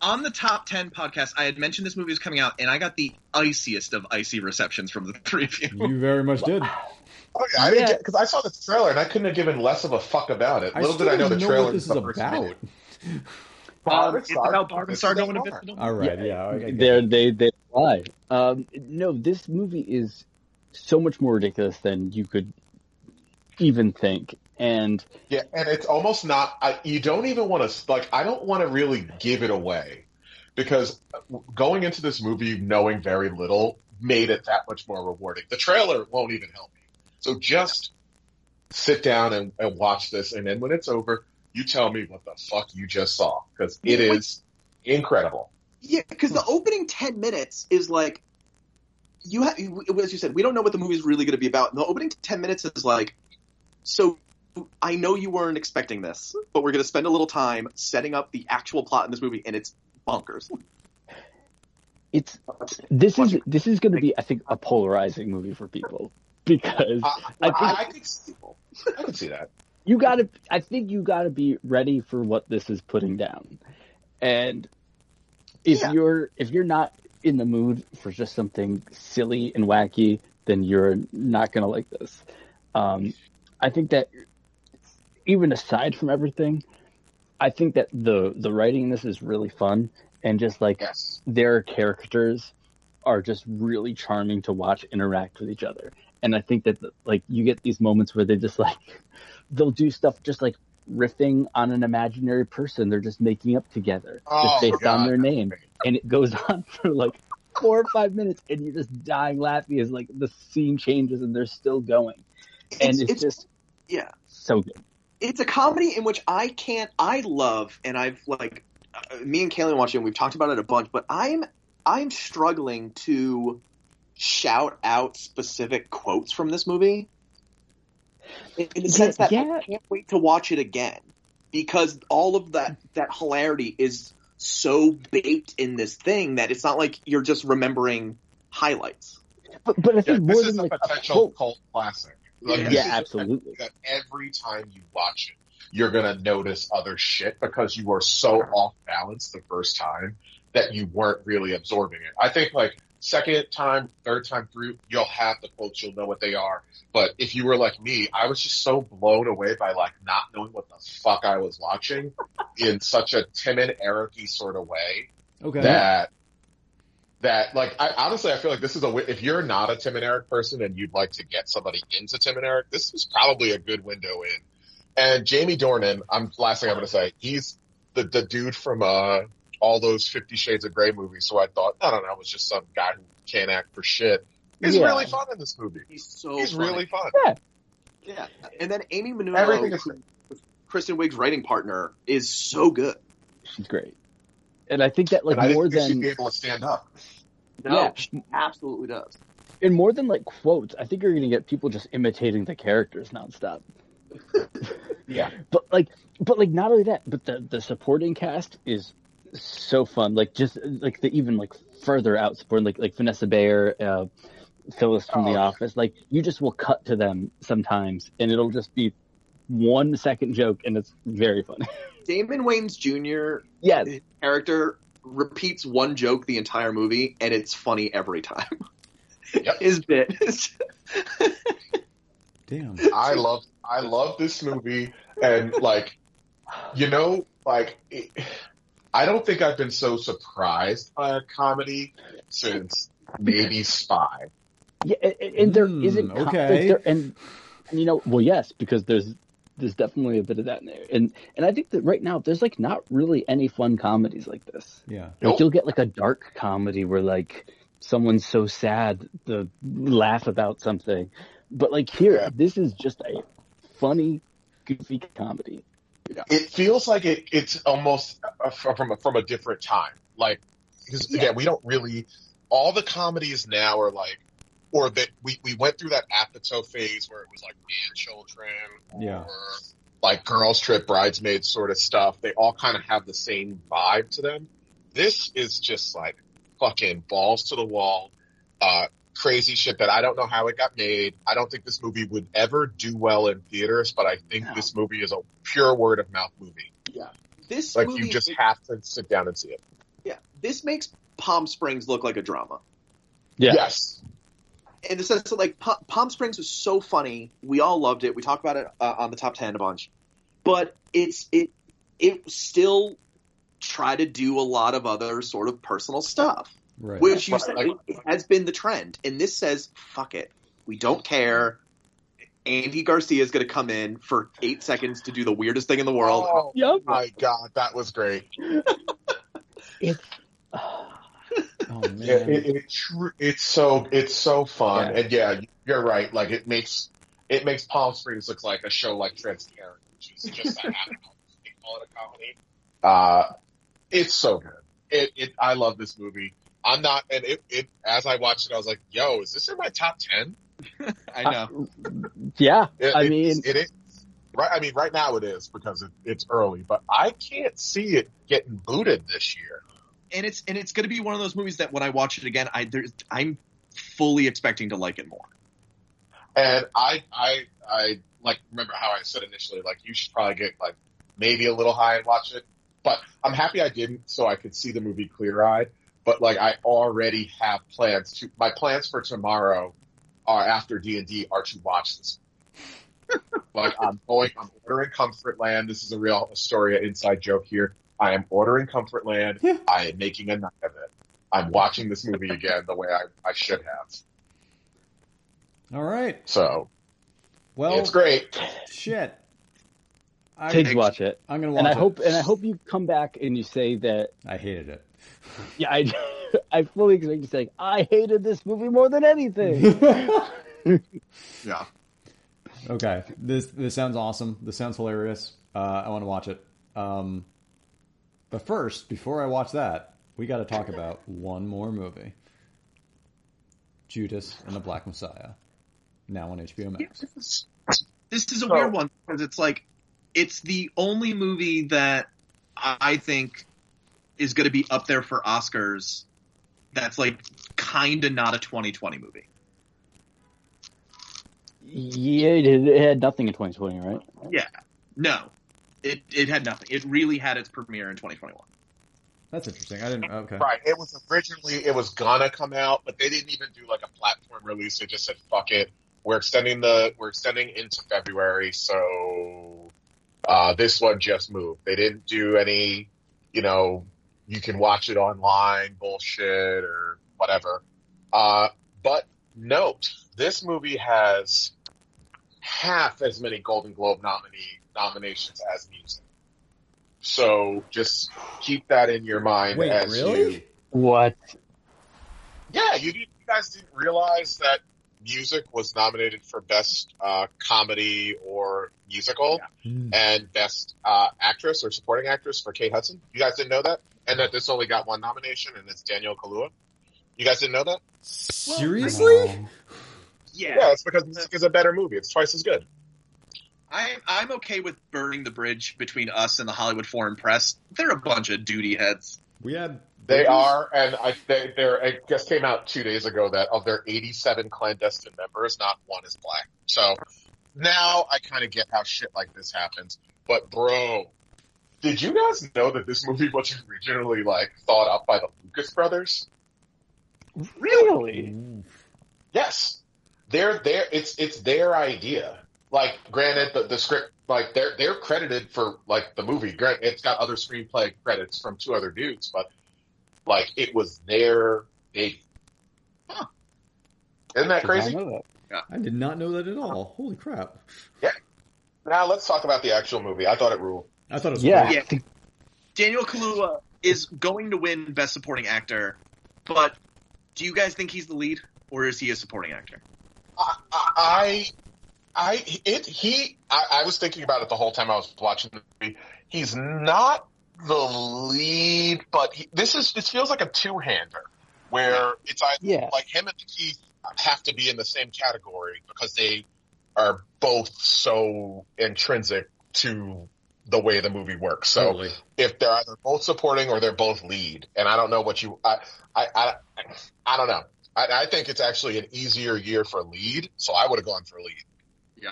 on the top 10 podcast, I had mentioned this movie was coming out, and I got the iciest of icy receptions from the three of you. You very much did. oh, yeah, I didn't Yeah. because I saw the trailer and I couldn't have given less of a fuck about it. I Little did I know the know trailer what this was is about. minute. Um, it's about Barb Star going to Vista All right, yeah, I- I They're, they they lie. Um, no, this movie is so much more ridiculous than you could even think. And Yeah, and it's almost not. I, you don't even want to like. I don't want to really give it away because going into this movie knowing very little made it that much more rewarding. The trailer won't even help me. So just sit down and, and watch this, and then when it's over, you tell me what the fuck you just saw because it is incredible. Yeah, because the opening ten minutes is like you have, as you said, we don't know what the movie's really going to be about. And the opening ten minutes is like So I know you weren't expecting this, but we're going to spend a little time setting up the actual plot in this movie, and it's bonkers. It's this is this is going to be, I think, a polarizing movie for people because I, I I, think- I, can see, I can see that. You got to. I think you got to be ready for what this is putting down, and if Yeah. you're if you're not in the mood for just something silly and wacky, then you're not going to like this. Um, I think that even aside from everything, I think that the the writing in this is really fun and just like Yes. their characters are just really charming to watch interact with each other. And I think that like you get these moments where they just like they'll do stuff just like riffing on an imaginary person they're just making up together Oh, just based on their name and it goes on for like four or five minutes and you're just dying laughing as like the scene changes and they're still going and It's- it's, it's- just Yeah. so good it's a comedy in which I can't. I love, and I've like me and Kaylin watching. We've talked about it a bunch, but I'm I'm struggling to shout out specific quotes from this movie. In, in the Yeah, sense that yeah. I can't wait to watch it again because all of that that hilarity is so baked in this thing that it's not like you're just remembering highlights. but, but I Yeah, think this more is than a like a potential cult, cult classic. Like, Yeah. Yeah, absolutely. That every time you watch it, you're gonna notice other shit because you were so off balance the first time that you weren't really absorbing it. I think like second time, third time through, you'll have the quotes, you'll know what they are. But if you were like me, I was just so blown away by like not knowing what the fuck I was watching in such a Tim and Eric-y sort of way Okay. that that like I honestly I feel like this is a if you're not a Tim and Eric person and you'd like to get somebody into Tim and Eric, this is probably a good window in. And Jamie Dornan, I'm last thing I'm gonna say, he's the the dude from uh all those Fifty Shades of Grey movies. So I thought, I don't know, it was just some guy who can't act for shit. He's Yeah. really fun in this movie. He's so He's funny. really fun. yeah. yeah. And then Annie Mumolo, Everything is who- Kristen Wiig's writing partner, is so good. she's great and I think that like I more didn't think she'd than be able to stand up. No, Yeah. she absolutely does. and more than like quotes, I think you're gonna get people just imitating the characters nonstop. Yeah. But like, but like, not only that, but the the supporting cast is so fun. Like just like the even like further out supporting, like like Vanessa Bayer, uh, Phyllis from Oh, The. Office. Like you just will cut to them sometimes, and it'll just be one second joke, and it's very funny. Damon Wayans Jr. yeah, character repeats one joke the entire movie, and it's funny every time. Yep. His bit. Damn. I love I love this movie and like you know like it, I don't think I've been so surprised by a comedy since maybe Spy. yeah, and, and there Hmm, isn't co- like, okay. there, and, and you know, well, yes, because there's there's definitely a bit of that in there, and and I think that right now there's like not really any fun comedies like this. Yeah. Like Nope. you'll get like a dark comedy where like someone's so sad to laugh about something, but like here, Yeah. this is just a funny, goofy comedy. It feels like it it's almost uh, from a, from a different time. Like because Yeah. again, we don't really all the comedies now are like or that we, we went through that Apatow phase where it was like man children or Yeah. like girls trip bridesmaids sort of stuff. They all kind of have the same vibe to them. This is just like fucking balls to the wall, uh, crazy shit that I don't know how it got made. I don't think this movie would ever do well in theaters, but I think No. this movie is a pure word of mouth movie. Yeah. This Like movie, you just have to sit down and see it. yeah, this makes Palm Springs look like a drama. Yeah. Yes. in the sense that like Palm Springs was so funny, we all loved it. We talked about it uh, on the top ten a bunch, but it's it it still try to do a lot of other sort of personal stuff, Right. which you said like- has been the trend, and this says fuck it, we don't care. Andy Garcia is going to come in for eight seconds to do the weirdest thing in the world. Oh Yep. my god, that was great. It's oh man. Yeah, it, it it's so it's so fun, Yeah. and yeah, you're right. Like it makes it makes Palm Springs look like a show like Transparent, which is just a half they call it a comedy. Uh, it's so good. It, it I love this movie. I'm not, and it, it as I watched it, I was like, "Yo, is this in my top ten? I know. Yeah, It- I it's- mean, it is right. I mean, right now it is because it, it's early, but I can't see it getting booted this year. and it's and it's going to be one of those movies that when I watch it again, I there's, I'm fully expecting to like it more. And I, I, I like remember how I said initially, like you should probably get like maybe a little high and watch it. But I'm happy I didn't, so I could see the movie clear eyed. But like I already have plans to. My plans for tomorrow are after D and D are to watch this. like I'm going, I'm ordering Comfortland. This is a real Astoria inside joke here. I am ordering Comfortland. Yeah. I am making a night of it. I'm watching this movie again the way I, I should have. All right. So Well, it's great. shit. I, Tiggs watch it, I'm gonna watch and I it. hope and I hope you come back and you say that. I hated it. Yeah, I I fully expect you to say I hated this movie more than anything. Yeah. Okay, this this sounds awesome. This sounds hilarious. Uh, I want to watch it. Um, but first, before I watch that, we got to talk about one more movie: Judas and the Black Messiah, now on HBO Max. This is a So- weird one because it's like it's the only movie that I think is going to be up there for Oscars. That's like kind of not a 2020 movie. yeah, it, it had nothing in 2020, right? Yeah, no, it it had nothing. It really had its premiere in 2021. That's interesting. I didn't. Okay. Right. It was originally it was gonna come out, but they didn't even do like a platform release. They just said, "Fuck it, we're extending the we're extending into February." So uh, this one just moved. They didn't do any, you know, you can watch it online bullshit or whatever. Uh, but note, this movie has half as many Golden Globe nominee nominations as music. So just keep that in your mind Wait, as really? you What? yeah, you, you guys didn't realize that music was nominated for best uh, comedy or musical Hmm. and best uh, actress or supporting actress for Kate Hudson. You guys didn't know that, and that this only got one nomination, and it's Daniel Kaluuya. You guys didn't know that? Seriously? Yeah, Yeah, it's because music is a better movie. It's twice as good. I'm I'm okay with burning the bridge between us and the Hollywood Foreign Press. They're a bunch of duty heads. We had. They are, and I, they, they're, it just came out two days ago that of their 87 clandestine members, not one is black. So now I kind of get how shit like this happens. But bro, did you guys know that this movie was originally like thought up by the Lucas brothers? Really? Yes, they're there. It's it's their idea. Like, granted, the, the script, like they're they're credited for like the movie. Grant, it's got other screenplay credits from two other dudes, but like it was their baby. Huh. Isn't that Did not crazy? know that. I did not know that at all. Holy crap! Yeah. Now let's talk about the actual movie. I thought it ruled. I thought it was. Yeah. great. Daniel Kaluuya is going to win Best Supporting Actor, but do you guys think he's the lead or is he a supporting actor? I, I, I, it, he, I, I was thinking about it the whole time I was watching the movie. He's not the lead, but he, this is, this feels like a two-hander where it's either Yeah. like him and Keith have to be in the same category because they are both so intrinsic to the way the movie works. So Totally. if they're either both supporting or they're both lead, and I don't know what you, I, I, I, I don't know. I, I think it's actually an easier year for lead, so I would have gone for lead. Yeah.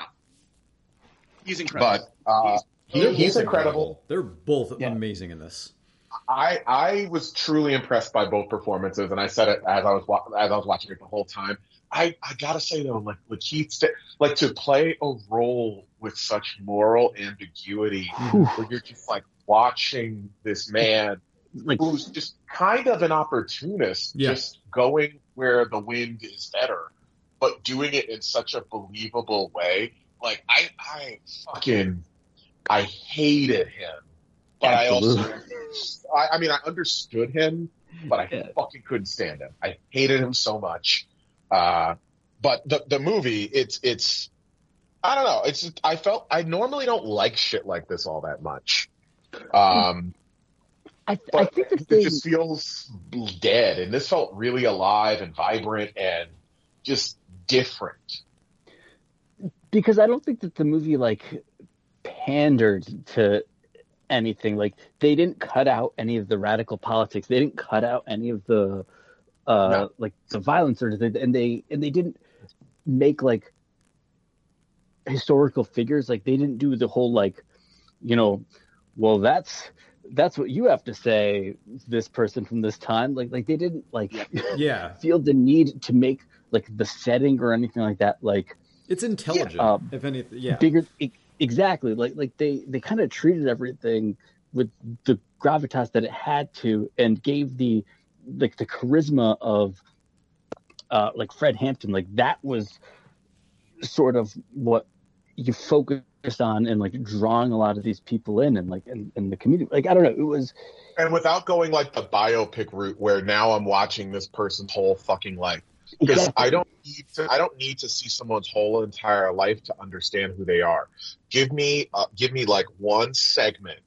He's incredible. But uh, They're he's both incredible. They're both Yeah. amazing in this. I I was truly impressed by both performances, and I said it as I was as I was watching it the whole time. I, I gotta say though, like Lakeith, Sta- like to play a role with such moral ambiguity, where you're just like watching this man Like, who's just kind of an opportunist, Yeah. just going where the wind is better, but doing it in such a believable way. Like I, I fucking, I hated him, but I also, I, I mean, I understood him, but I Yeah. fucking couldn't stand him. I hated him so much. Uh, but the the movie, it's it's, I don't know. It's I felt I normally don't like shit like this all that much. Um, I, I think it thing. just feels dead, and this felt really alive and vibrant, and just different. because I don't think that the movie like pandered to anything. Like they didn't cut out any of the radical politics. They didn't cut out any of the uh No. like the violence or anything. And they and they didn't make like historical figures. Like they didn't do the whole like, you know, well that's that's what you have to say, this person from this time. Like like they didn't like Yeah, feel the need to make like the setting or anything like that like it's intelligent. um, if anything, yeah. bigger e- exactly. Like like they they kind of treated everything with the gravitas that it had to and gave the like the charisma of uh like Fred Hampton. Like that was sort of what you focused on and like drawing a lot of these people in and like in, in the community. Like I don't know. It was And without going like the biopic route where now I'm watching this person's whole fucking life. Because exactly- I don't need to I don't need to see someone's whole entire life to understand who they are. Give me uh, give me like one segment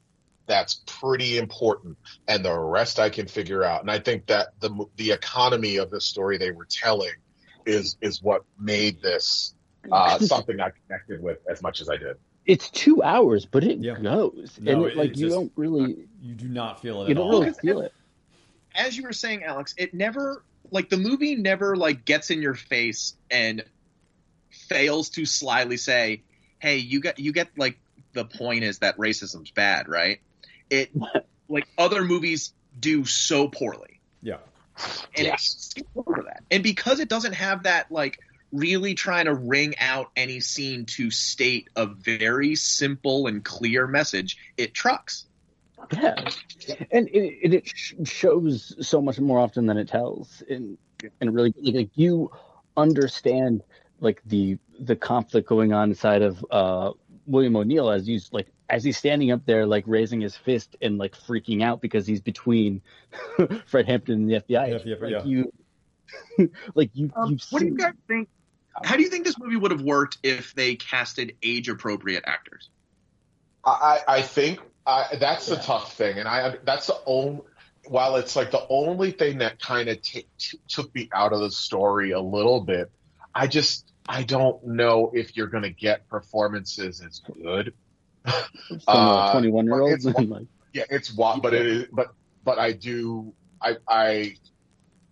that's pretty important and the rest I can figure out. And I think that the the economy of the story they were telling is is what made this uh, something I connected with as much as I did. it's two hours but it Yeah. goes No, and it- it, like it's you just- don't really You do not feel it you at don't all. really feel it as you were saying, Alex, it never like the movie never like gets in your face and fails to slyly say, "Hey, you get you get like the point is that racism's bad, right?" It like other movies do so poorly, Yeah, and Yes. over that. And because it doesn't have that like really trying to wring out any scene to state a very simple and clear message, it trucks. Yeah, and it, it, it shows so much more often than it tells, and and really like, like you understand like the the conflict going on inside of uh, William O'Neill as he's like as he's standing up there like raising his fist and like freaking out because he's between Fred Hampton and the FBI. Yeah, yeah, like yeah. you, like you, Um, you. what do you guys think? How do you think this movie would have worked if they casted age appropriate actors? I, I think I, that's the tough thing, and I that's the only. While it's like the only thing that kind of t- t- took me out of the story a little bit, I just I don't know if you're going to get performances as good. uh, Twenty one year olds it's- and like Yeah, it's wa- but it is, but but I do I I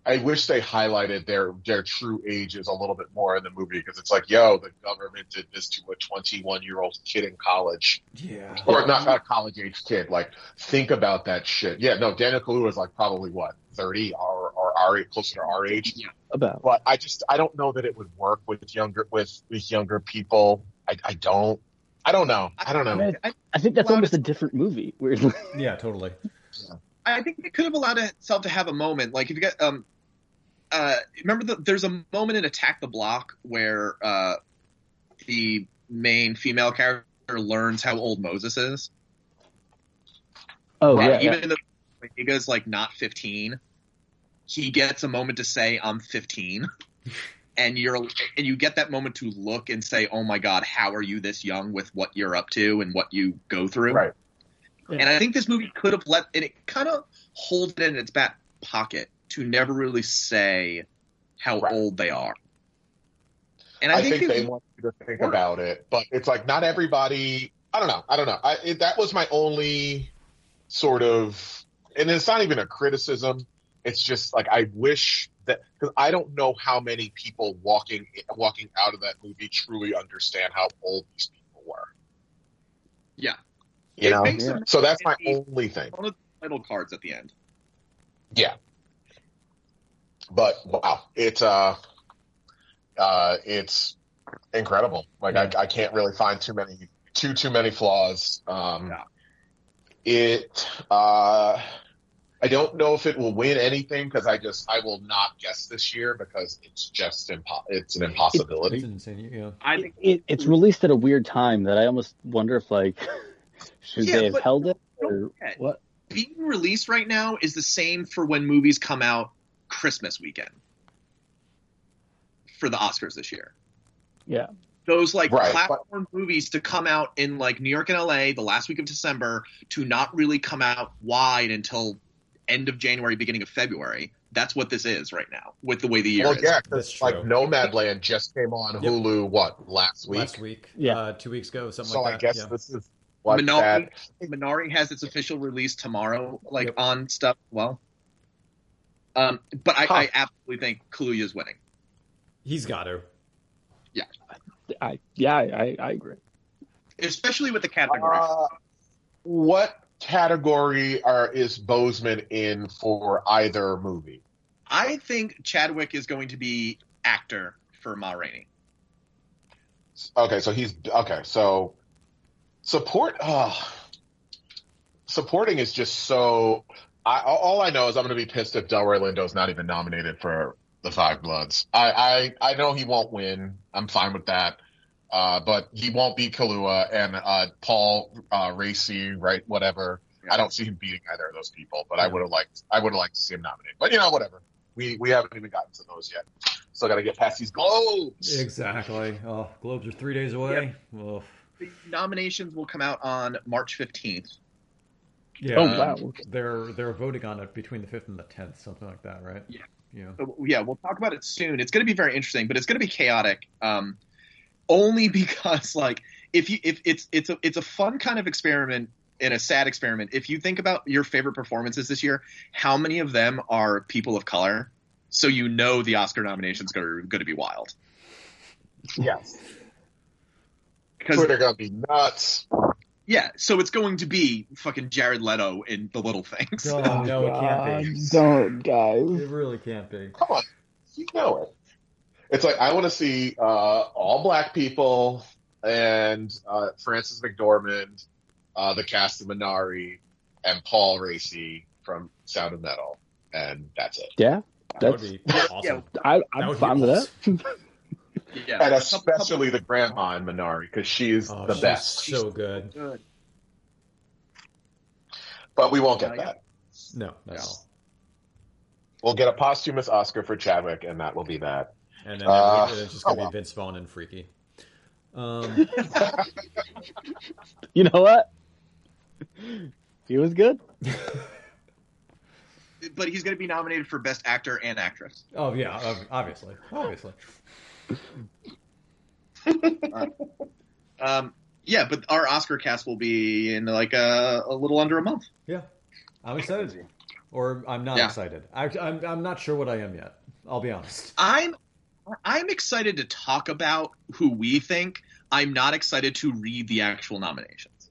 I wish they highlighted their their true ages a little bit more in the movie because it's like, yo, the government did this to a 21 year old kid in college, yeah. or not not a college age kid. Like, think about that shit. Yeah, no, Daniel Kaluuya is like probably what 30 or or our closer to our age. Yeah, about But I just I don't know that it would work with younger with with younger people. I I don't. I don't know. I don't know. I, mean, I think that's Allowed almost a different movie. Weirdly. Yeah, totally. I think it could have allowed itself to have a moment. Like if you get um, uh, remember the, there's a moment in Attack the Block where uh, the main female character learns how old Moses is. Oh And yeah, even though Boyega's like not 15, he gets a moment to say, "I'm 15." And you're and you get that moment to look and say, "Oh my God, how are you this young with what you're up to and what you go through?" Right. And I think this movie could have let and it kind of holds it in its back pocket to never really say how Right. old they are. And I, I, think, think, they want you to think work. about it, but it's like not everybody. I don't know. I don't know. I, it, that was my only sort of, and it's not even a criticism. It's just like I wish that because I don't know how many people walking walking out of that movie truly understand how old these people were. Yeah. You it know. Yeah. So that's my it- only thing. one of the title cards at the end. Yeah. But wow, it's uh, uh, it's incredible. Like I, I can't really find too many too too many flaws. Um, Yeah. it uh, I don't know if it will win anything because I just I will not guess this year because it's just impo- it's an It's impossibility. insane. Yeah. I think it, it's released at a weird time that I almost wonder if like should Yeah, they have held it or what? being released right now is the same for when movies come out Christmas weekend for the Oscars this year. Yeah. Those like Right, platform movies to come out in like New York and LA the last week of December to not really come out wide until end of January, beginning of February. That's what this is right now with the way the year Well, is. yeah, That's because true. like Nomadland just came on Yep. Hulu. What last week? Last week, Yeah. uh, two weeks ago, something So like I that. guess yeah. this is what Minari, that. Minari has its official release tomorrow, like Yep. on stuff. Well, um, but I, Huh. I absolutely think Kaluuya is winning. He's got to. Yeah. I yeah, I, I agree. especially with the category. Uh, what category are is Boseman in for either movie? I think Chadwick is going to be actor for Ma Rainey. Okay, so he's okay. So support. Uh, supporting is just so. I, all I know is I'm going to be pissed if Delroy Lindo's not even nominated for the Five Bloods. I, I I know he won't win. I'm fine with that. Uh, but he won't beat Kaluuya and uh, Paul uh, Raci, right? Whatever. I don't see him beating either of those people. But I would have liked. I would have liked to see him nominated. But you know, whatever. We we haven't even gotten to those yet. Still got to get past these globes. Exactly. Oh, Globes are three days away. Well, The nominations will come out on March 15th. yeah. Oh Um, wow. Okay. They're they're voting on it between the fifth and the tenth, something like that, right? Yeah. Yeah. So, yeah, we'll talk about it soon. It's going to be very interesting, but it's going to be chaotic. Um, only because like if you if it's it's a it's a fun kind of experiment and a sad experiment. If you think about your favorite performances this year, how many of them are people of color? So you know the Oscar nominations are going to be wild Yes. Because Twitter gonna be nuts. yeah. So it's going to be fucking Jared Leto in The Little Things. Oh, no, it can't be. Don't guys. It really can't be. Come on, you know it. It's like I want to see uh, all black people and uh, Frances McDormand, uh, the cast of Minari, and Paul Raci from Sound of Metal, and that's it. Yeah, That would be awesome. Yeah. I, That I'm would be fine with that. awesome. Yeah, And Couple- especially the grandma in Minari because she's Oh, the she's best. So good. good. But we won't get Uh, yeah. that. No, not at all. We'll get a posthumous Oscar for Chadwick, and that will be that. And then Uh, it's just gonna oh, be well. Vince Vaughn and Freaky. Um, You know what? He was good. But he's going to be nominated for Best Actor and Actress. oh yeah, ob- obviously, obviously. Um, yeah, but our Oscar cast will be in like a, a little under a month. Yeah, I'm excited, or I'm not Yeah. excited. I, I'm I'm not sure what I am yet. I'll be honest. I'm I'm excited to talk about who we think. I'm not excited to read the actual nominations.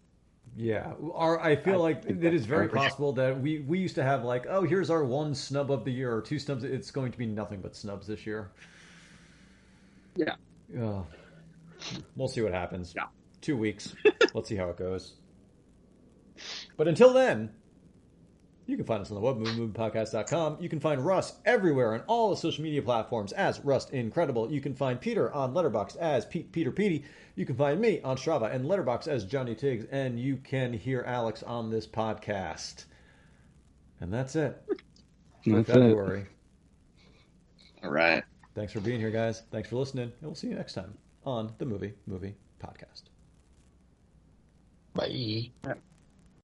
Yeah, or I feel I like it is very very- possible that we we used to have like, oh, here's our one snub of the year or two snubs. It's going to be nothing but snubs this year. Yeah. Yeah. We'll see what happens. Yeah. Two weeks. Let's see how it goes. But until then, you can find us on the web, moviemoviepodcast.com. You can find Russ everywhere on all the social media platforms as Rust Incredible. You can find Peter on Letterboxd as Pete, Peter Petey. You can find me on Strava and Letterboxd as Johnny Tiggs. And you can hear Alex on this podcast. And that's it for That's it. February. All right. Thanks for being here, guys. Thanks for listening. And we'll see you next time on the Movie Movie Podcast. Bye.